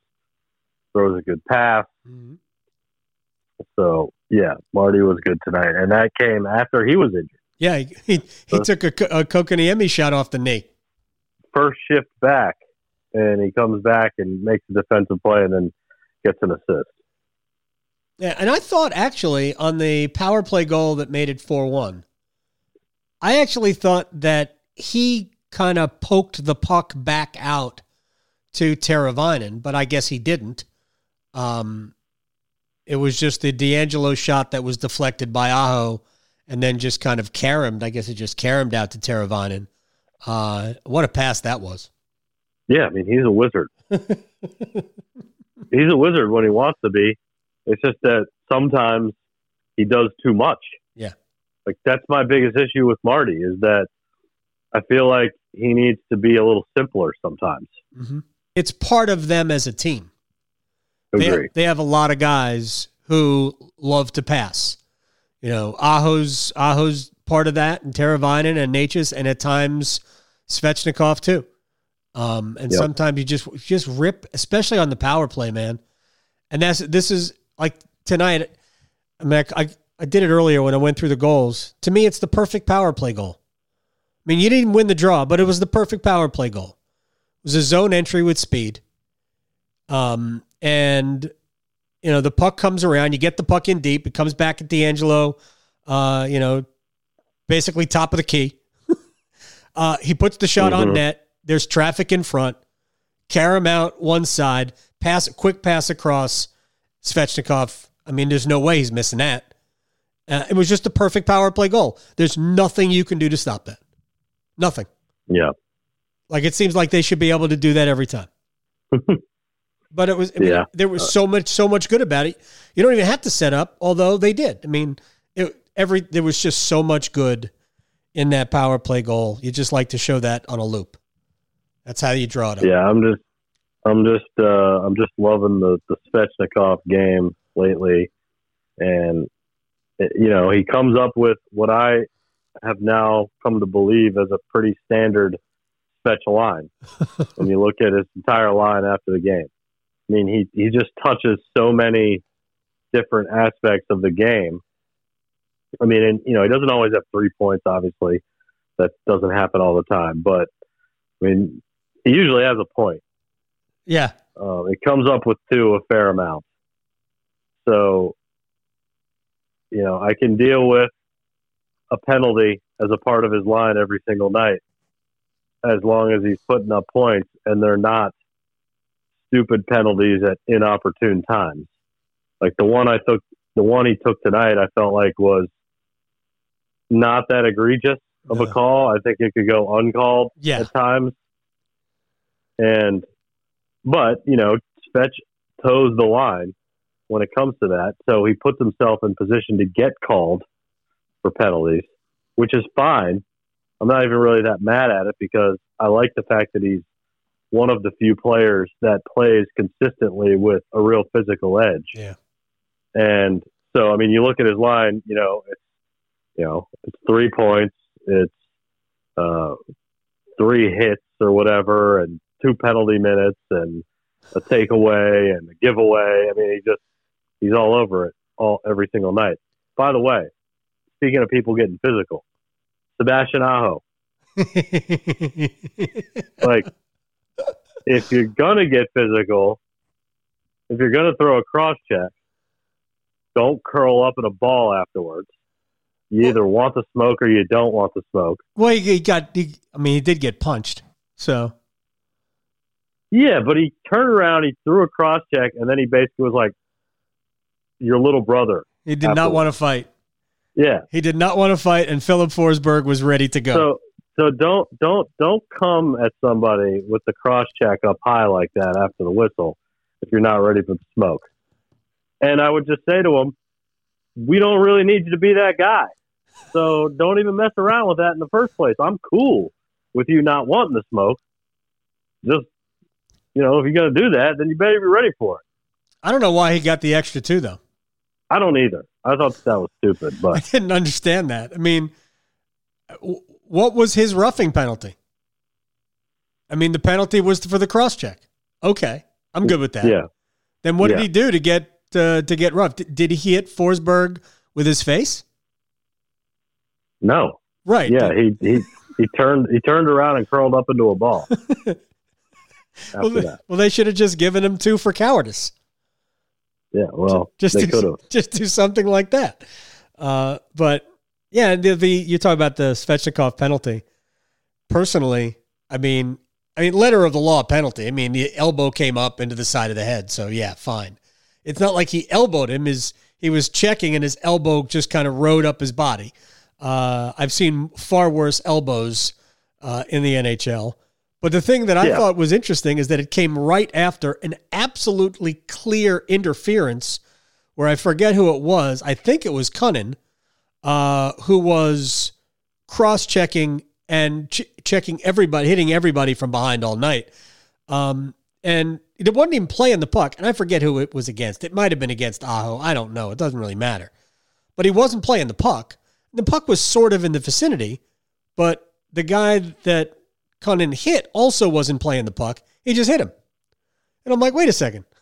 throws a good pass.
Mhm.
So yeah, Marty was good tonight, and that came after he was injured.
Yeah, he he, he took a, a Kotkaniemi shot off the knee.
First shift back, and he comes back and makes a defensive play, and then gets an assist.
Yeah, and I thought actually on the power play goal that made it 4 1, I actually thought that he kind of poked the puck back out to Teravainen, but I guess he didn't. Um, it was just the DeAngelo shot that was deflected by Aho and then just kind of caromed. I guess it just caromed out to Teravainen. Uh, what a pass that was.
Yeah, I mean he's a wizard. he's a wizard when he wants to be. It's just that sometimes he does too much.
Yeah.
Like that's my biggest issue with Marty is that I feel like he needs to be a little simpler sometimes.
Mhm. It's part of them as a team. They,
Agree.
they have a lot of guys who love to pass. You know, Aho's Aho's part of that, and Teravainen and Necas, and at times Svechnikov too. Um, and
Yep.
sometimes you just just rip, especially on the power play, man. And that's this is like tonight. I mean, I, I I did it earlier when I went through the goals. To me, it's the perfect power play goal. I mean, you didn't win the draw, but it was the perfect power play goal. It was a zone entry with speed. Um, and you know, the puck comes around, you get the puck in deep, it comes back at DeAngelo, uh, you know, basically top of the key. uh, he puts the shot on
Mhm.
net. There's traffic in front. Carry out one side, pass, quick pass across Svechnikov. I mean, there's no way he's missing that. Uh, it was just a perfect power play goal. There's nothing you can do to stop that. Nothing.
Yeah.
Like it seems like they should be able to do that every time. but it was I mean,
Yeah.
there was so much so much good about it. You don't even have to set up, although they did. I mean, it, every there was just so much good in that power play goal. You just like to show that on a loop. That's how you draw it up.
Yeah, I'm just, I'm just, uh, I'm just loving the the Svechnikov game lately, and it, you know he comes up with what I have now come to believe as a pretty standard Svech line. when you look at his entire line after the game, I mean he he just touches so many different aspects of the game. I mean, and you know he doesn't always have three points. Obviously, that doesn't happen all the time, but I mean he usually has a point.
Yeah.
Um, it comes up with two a fair amount. So, you know, I can deal with a penalty as a part of his line every single night, as long as he's putting up points and they're not stupid penalties at inopportune times. Like the one I took, the one he took tonight, I felt like was not that egregious of a call. I think it could go uncalled
Yeah.
at times. And, but, you know, Svech toes the line when it comes to that. So he puts himself in position to get called for penalties, which is fine. I'm not even really that mad at it because I like the fact that he's one of the few players that plays consistently with a real physical edge.
Yeah.
And so, I mean, you look at his line, you know, it's, you know, it's three points, it's uh, three hits or whatever, and two penalty minutes, and a takeaway and a giveaway. I mean, he just he's all over it all every single night. By the way, speaking of people getting physical, Sebastian Aho. like, if you're gonna get physical, if you're gonna throw a cross check, don't curl up in a ball afterwards. You either want the smoke or you don't want the smoke.
well, he, got. He, I mean, he did get punched. So
Yeah, but he turned around, he threw a cross check, and then he basically was like, "Your little brother."
he did not want to fight.
Yeah.
He did not want to fight, and Filip Forsberg was ready to go.
So so don't don't don't come at somebody with the cross check up high like that after the whistle if you're not ready for the smoke. And I would just say to him, we don't really need you to be that guy. So don't even mess around with that in the first place. I'm cool with you not wanting the smoke. Just you know, if you're gonna do that, then you better be ready for it.
I don't know why he got the extra two though.
I don't either. I thought that was stupid, but I
didn't understand that. I mean, what was his roughing penalty? I mean, the penalty was for the cross check. Okay, I'm good with that.
yeah.
Then what did he do to get uh, to get rough? Did, did he hit Forsberg with his face?
No.
Right.
Yeah, he, he he turned he turned around and curled up into a ball. After
well, they,
that.
well, they should have just given him two for cowardice.
Yeah, well,
just
they
do,
could have.
just do something like that. Uh, but yeah, the, the you talk about the Svechnikov penalty. Personally, I mean, I mean, letter of the law penalty. I mean, the elbow came up into the side of the head, so yeah, fine. It's not like he elbowed him; is he was checking and his elbow just kind of rode up his body. Uh, I've seen far worse elbows uh, in the NHL. But the thing that I
Yeah.
thought was interesting is that it came right after an absolutely clear interference where I forget who it was. I think it was Kunin, uh, who was cross checking and ch- checking everybody, hitting everybody from behind all night. Um, and it wasn't even playing the puck. And I forget who it was against. It might have been against Aho. I don't know. It doesn't really matter. But he wasn't playing the puck. The puck was sort of in the vicinity, but the guy that Kunin hit also wasn't playing the puck. He just hit him. And I'm like, wait a second.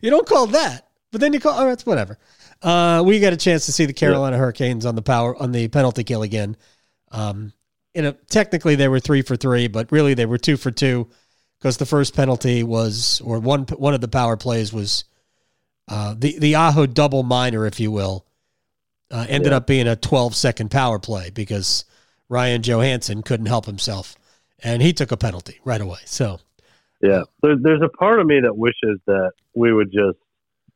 You don't call that, but then you call. Oh, that's whatever. Uh, we got a chance to see the Carolina Hurricanes on the power on the penalty kill again. Um, you know, technically they were three for three, but really they were two for two because the first penalty was, or one one of the power plays was uh, the the Aho double minor, if you will, uh, ended
Yeah.
up being a 12 second power play because Ryan Johansen couldn't help himself, and he took a penalty right away. So
Yeah, there, there's a part of me that wishes that we would just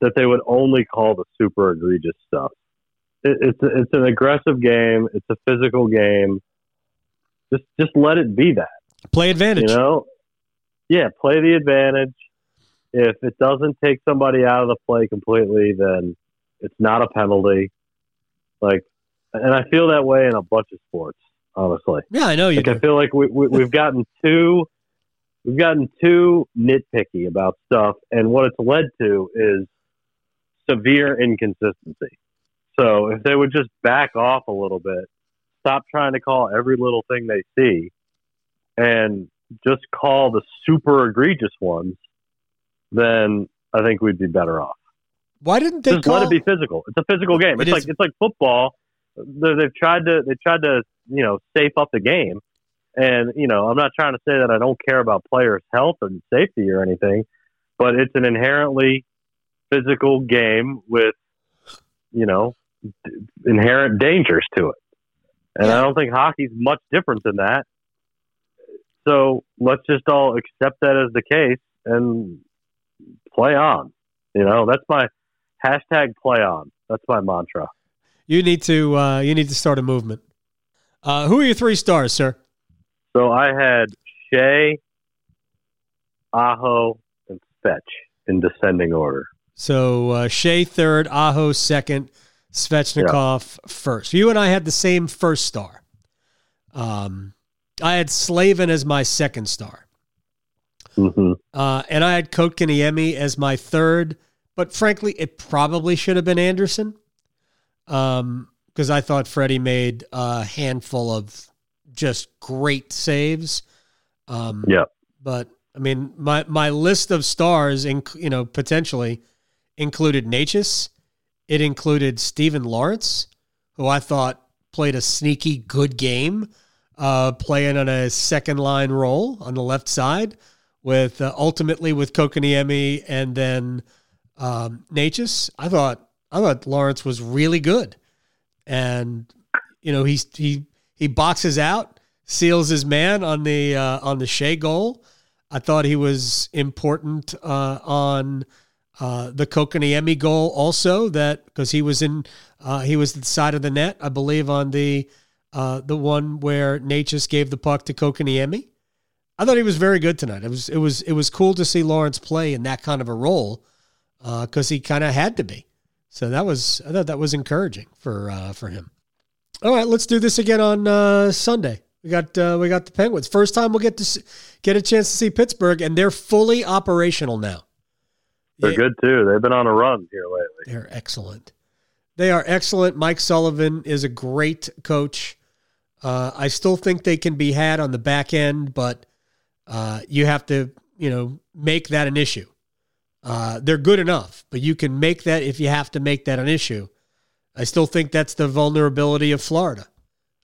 that they would only call the super egregious stuff. It, it's it's an aggressive game. It's a physical game. Just just let it be that.
play advantage.
You know, yeah, play the advantage. If it doesn't take somebody out of the play completely, then it's not a penalty. Like, and I feel that way in a bunch of sports, honestly.
yeah, I know you
Like
do.
I feel like we, we we've gotten too we've gotten too nitpicky about stuff, and what it's led to is severe inconsistency. So if they would just back off a little bit, stop trying to call every little thing they see, and just call the super egregious ones, then I think we'd be better off.
Why didn't they
Just
call?
let it be physical. It's a physical game.
It
It's
is-
like it's like football. They- They've tried to they tried to you know safe up the game, and you know I'm not trying to say that I don't care about players' health and safety or anything, but it's an inherently physical game with you know d- inherent dangers to it, and I don't think hockey's much different than that. So let's just all accept that as the case and play on. You know, that's my hashtag play on. That's my mantra.
You need to uh, you need to start a movement. Uh, who are your three stars, sir?
So I had Skjei, Aho, and Svech in descending order.
So uh, Skjei third, Aho second, Svechnikov first. You and I had the same first star. Um, I had Slavin as my second star,
hmm
uh, and I had Kotkaniemi as my third. But frankly, it probably should have been Andersen, because I thought Freddie made a handful of just great saves. Um,
Yeah.
but I mean, my my list of stars, inc- you know, potentially included Necas. It included Stephen Lorentz, who I thought played a sneaky good game, uh, playing on a second line role on the left side with uh, ultimately with Kotkaniemi and then um, Necas. I thought I thought Lorentz was really good, and you know he he he boxes out, seals his man on the uh, on the Skjei goal. I thought he was important uh, on uh, the Kotkaniemi goal also that because he was in uh, he was the side of the net I believe on the uh, the one where Necas gave the puck to Kotkaniemi. I thought he was very good tonight. It was it was it was cool to see Lorentz play in that kind of a role because uh, he kind of had to be. So that was I thought that was encouraging for uh, for him. All right, let's do this again on uh, Sunday. We got we got the Penguins. First time we'll get to see, get a chance to see Pittsburgh, and they're fully operational now.
They're yeah. good too. They've been on a run here lately.
They're excellent. They are excellent. Mike Sullivan is a great coach. Uh, I still think they can be had on the back end, but uh, you have to, you know, make that an issue. Uh, they're good enough, but you can make that if you have to make that an issue. I still think that's the vulnerability of Florida,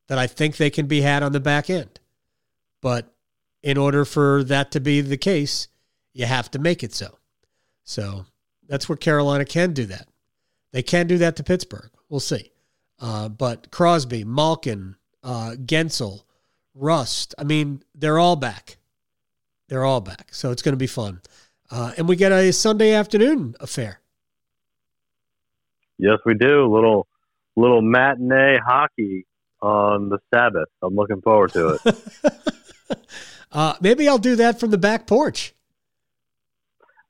that I think they can be had on the back end. But in order for that to be the case, you have to make it so. So that's where Carolina can do that. They can do that to Pittsburgh. We'll see. Uh, but Crosby, Malkin, uh, Guentzel, Rust, I mean, they're all back. They're all back. So it's going to be fun. Uh, and we get a Sunday afternoon affair.
Yes, we do. A little little matinee hockey on the Sabbath. I'm looking forward to
it. uh, maybe I'll do that from the back porch.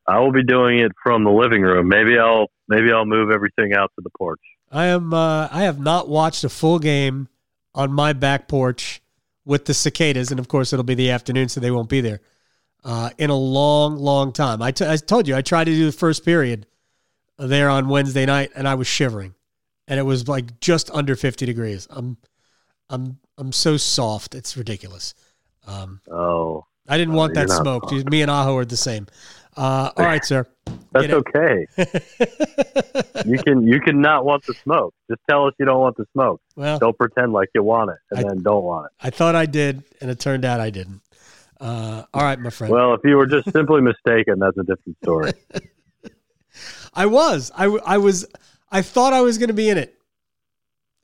I will be doing it from the living room. Maybe I'll maybe I'll move everything out to the porch.
I am. Uh, I have not watched a full game on my back porch with the cicadas, and of course it'll be the afternoon, so they won't be there uh, in a long, long time. I, t- I told you I tried to do the first period there on Wednesday night, and I was shivering, and it was like just under fifty degrees. I'm, I'm, I'm so soft. It's ridiculous. Um,
oh,
I didn't want that smoke. Me and Aho are the same. Uh, all right, sir.
That's okay. you can you can not want the smoke. Just tell us you don't want the smoke. Well, don't pretend like you want it and I, then don't want it.
I thought I did, and it turned out I didn't. Uh, all right, my friend.
Well, if you were just simply mistaken, that's a different story.
I was. I, I was. I thought I was going to be in it,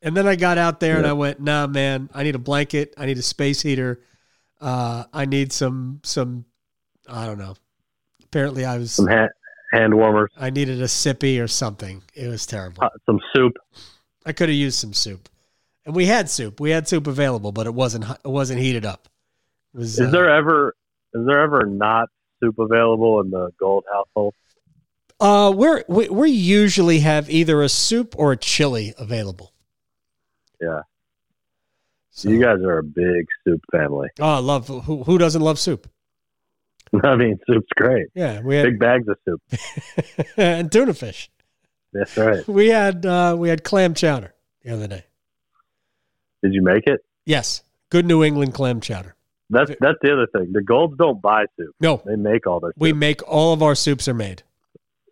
and then I got out there yeah. and I went, "Nah, man. I need a blanket. I need a space heater. Uh, I need some some. I don't know. Apparently, I was
some hand, hand warmers.
I needed a sippy or something. It was terrible.
Uh, some soup.
I could have used some soup, and we had soup. We had soup available, but it wasn't. It wasn't heated up.
Was, is uh, there ever is there ever not soup available in the gold household?
Uh, we're, we we usually have either a soup or a chili available.
Yeah. So, you guys are a big soup family.
Oh, I love who who doesn't love soup?
I mean, soup's great.
Yeah, we had
big bags of soup
and tuna fish.
That's right.
We had uh, we had clam chowder the other day.
Did you make it?
Yes, good New England clam chowder.
That's that's the other thing. The Golds don't buy soup.
No,
they make all their. Soup.
We make all of our soups are made.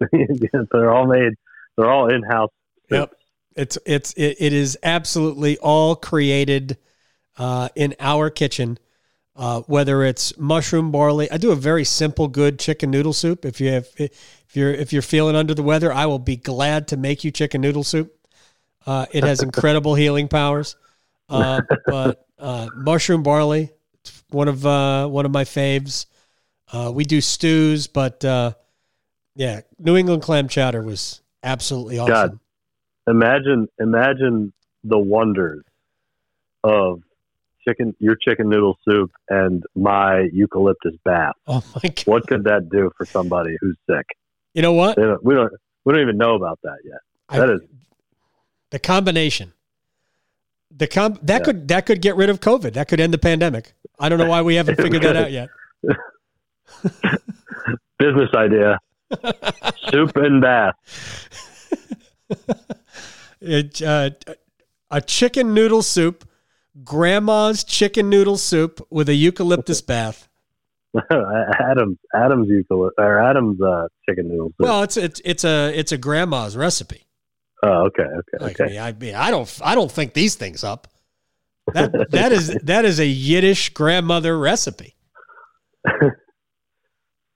they're all made. They're all in house.
Yep. It's it's it, it is absolutely all created uh, in our kitchen. Uh, whether it's mushroom barley, I do a very simple, good chicken noodle soup. If you have, if you're if you're feeling under the weather, I will be glad to make you chicken noodle soup. Uh, it has incredible healing powers. Uh, but uh, mushroom barley, one of uh, one of my faves. Uh, we do stews, but uh, yeah, New England clam chowder was absolutely awesome. God,
imagine imagine the wonders of chicken your chicken noodle soup and my eucalyptus bath.
Oh my god!
What could that do for somebody who's sick?
You know what?
Don't, we don't we don't even know about that yet. That I, is
the combination. The com- that yeah. could that could get rid of COVID. That could end the pandemic. I don't know why we haven't figured that out yet.
Business idea. Soup and bath.
It, uh, a chicken noodle soup, grandma's chicken noodle soup with a eucalyptus bath.
Adam's Adam's eucalyptus or Adam's uh, chicken noodle soup.
Well, it's it's it's a it's a grandma's recipe.
Oh, okay, okay,
Like,
okay.
I, mean, I, I don't, I don't think these things up. That that is that is a Yiddish grandmother recipe.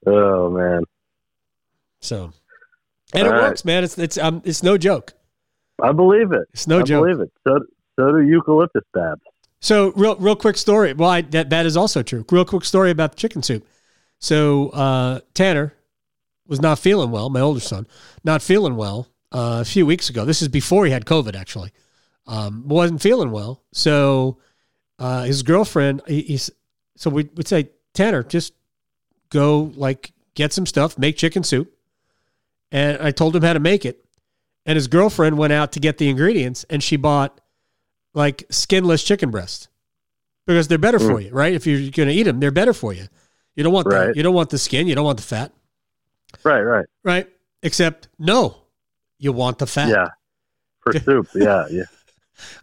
Oh man,
So, and it
All right.
works, man. It's it's um, it's no joke.
I believe it.
It's no
I
joke.
believe it. So so do eucalyptus dabs.
So real real quick story. Well, I, that that is also true. Real quick story about the chicken soup. So uh, Tanner was not feeling well. My older son, not feeling well uh, a few weeks ago. This is before he had COVID. Actually, um, wasn't feeling well. So uh, his girlfriend, he, he's so we would say Tanner, just go like get some stuff, make chicken soup. And I told him how to make it. And his girlfriend went out to get the ingredients, and she bought like skinless chicken breast because they're better for you, right? If you're going to eat them, they're better for you. You don't want the you don't want the skin, you don't want the fat,
Right, right.
right? Except no, you want the fat.
Yeah. For soup. Yeah, yeah.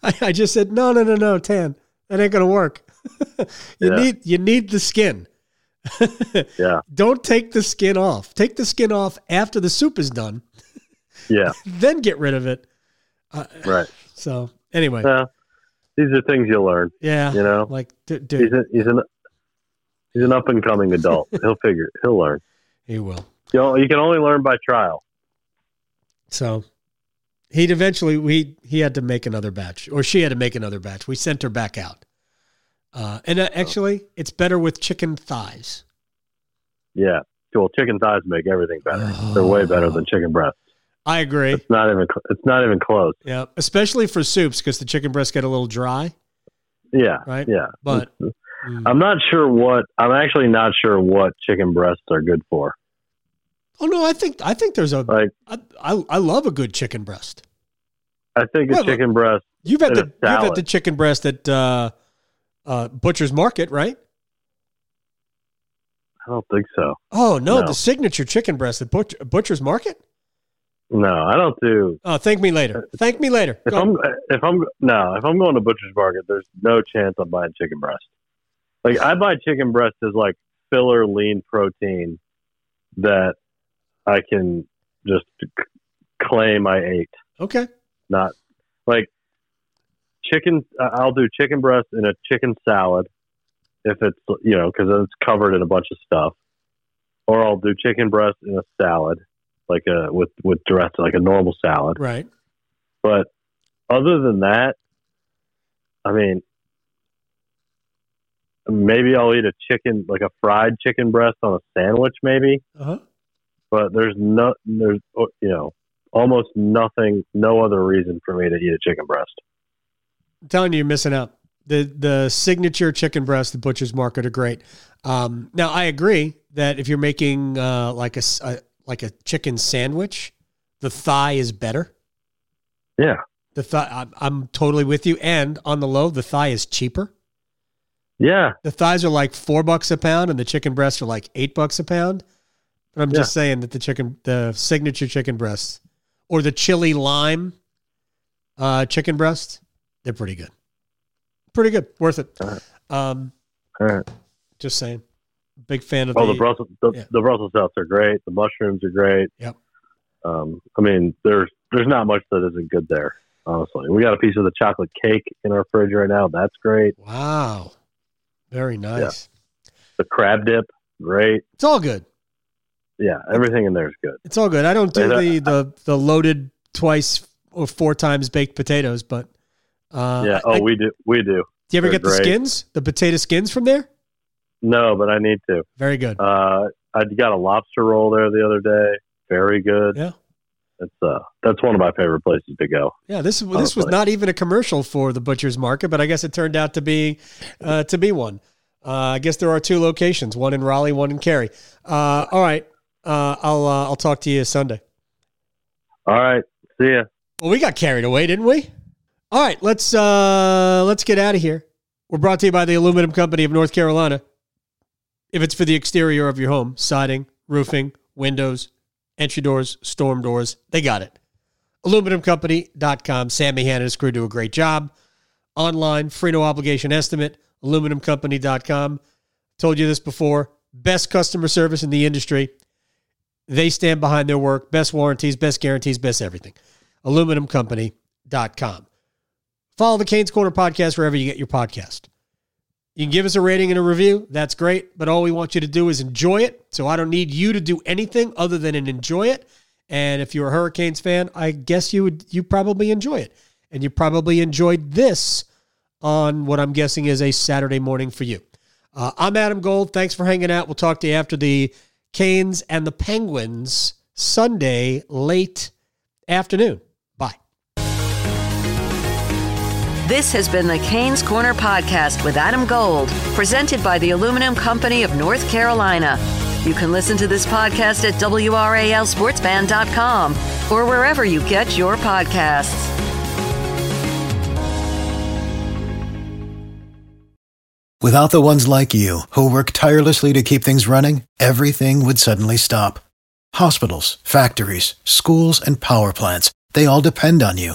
I, I just said no, no, no, no, Tan, that ain't gonna work. you
Yeah.
need you need the skin.
Yeah.
Don't take the skin off. Take the skin off after the soup is done,
Yeah.
then get rid of it. Uh,
Right.
so anyway,
Yeah. These are things you learn.
yeah,
You know,
like d-
he's a, he's an he's an up and coming adult. He'll figure. He'll learn.
he will.
You know, you can only learn by trial.
So he'd eventually we he had to make another batch, or she had to make another batch. We sent her back out. Uh, and uh, actually, it's better with chicken thighs.
Yeah. Well, chicken thighs make everything better. They're way better than chicken breasts.
I agree.
It's not even. It's not even close.
Yeah, especially for soups because the chicken breasts get a little dry.
Yeah.
Right.
Yeah.
But
I'm not sure what. I'm actually not sure what chicken breasts are good for.
oh no, I think I think there's a
Like,
I, I, I love a good chicken breast.
I think a
Well,
chicken breast.
You've had the you've had the chicken breast at uh, uh, Butcher's Market, right?
I don't think so.
Oh no,
No.
the signature chicken breast at Butcher, Butcher's Market.
No, I don't do.
Oh, thank me later. Thank me later.
If
Go.
I'm if I'm no if I'm going to butcher's market, there's no chance I'm buying chicken breast. Like I buy chicken breast as like filler lean protein that I can just c- claim I ate.
okay.
Not like chicken. I'll do chicken breast in a chicken salad if it's you know because it's covered in a bunch of stuff, or I'll do chicken breast in a salad like a with with dressing like a normal salad.
Right.
But other than that, I mean, maybe I'll eat a chicken, like a fried chicken breast on a sandwich, maybe.
Uh huh.
But there's no, there's oh, you know, almost nothing, no other reason for me to eat a chicken breast.
I'm telling you, you're missing out. The the signature chicken breast, the butcher's market are great. Um, now I agree that if you're making uh, like a, s- a- like a chicken sandwich, the thigh is better.
Yeah,
The thigh, I'm, I'm totally with you. And on the low, the thigh is cheaper.
yeah,
The thighs are like four bucks a pound, and the chicken breasts are like eight bucks a pound. But I'm just saying that the chicken, the signature chicken breasts, or the chili lime uh, chicken breast, they're pretty good. Pretty good, worth it. Um,
All right.
just saying, big fan of
Oh,
the.
the Brussels, the,
yeah.
the Brussels sprouts are great. The mushrooms are great.
Yep.
Um, I mean, there's there's not much that isn't good there. Honestly, we got a piece of the chocolate cake in our fridge right now. That's great.
wow, very nice.
The crab dip, great.
It's all good.
Yeah, everything in there is good.
It's all good. I don't do the the the loaded twice or four times baked potatoes, but uh,
yeah. Oh,
I-
we do. We do.
do you ever
they're
get the
great.
skins, the potato skins from there?
No, but I need to.
Very good.
Uh, I got a lobster roll there the other day. Very good.
Yeah.
It's uh, that's one of my favorite places to go.
Yeah, this this was not even a commercial for the butcher's market, but I guess it turned out to be uh, to be one. Uh, I guess there are two locations, one in Raleigh, one in Cary. Uh, all right, uh, I'll uh, I'll talk to you Sunday.
All right. See ya.
Well, we got carried away, didn't we? All right, let's uh, let's get out of here. We're brought to you by the Aluminum Company of North Carolina. If it's for the exterior of your home, siding, roofing, windows, entry doors, storm doors, they got it. AluminumCompany.com. Sammy Hanna and his crew do a great job. Online, free no obligation estimate, aluminumcompany.com. Told you this before. Best customer service in the industry. They stand behind their work. Best warranties, best guarantees, best everything. aluminumcompany.com. Follow the Canes Corner podcast wherever you get your podcast. You can give us a rating and a review. That's great. But all we want you to do is enjoy it. So I don't need you to do anything other than enjoy it. And if you're a Hurricanes fan, I guess you would you probably enjoy it. And you probably enjoyed this on what I'm guessing is a Saturday morning for you. Uh, I'm Adam Gold. Thanks for hanging out. We'll talk to you after the Canes and the Penguins Sunday late afternoon.
This has been the Canes Corner Podcast with Adam Gold, presented by the Aluminum Company of North Carolina. You can listen to this podcast at WRALSportsFan.com or wherever you get your podcasts.
Without the ones like you, who work tirelessly to keep things running, everything would suddenly stop. Hospitals, factories, schools, and power plants, they all depend on you.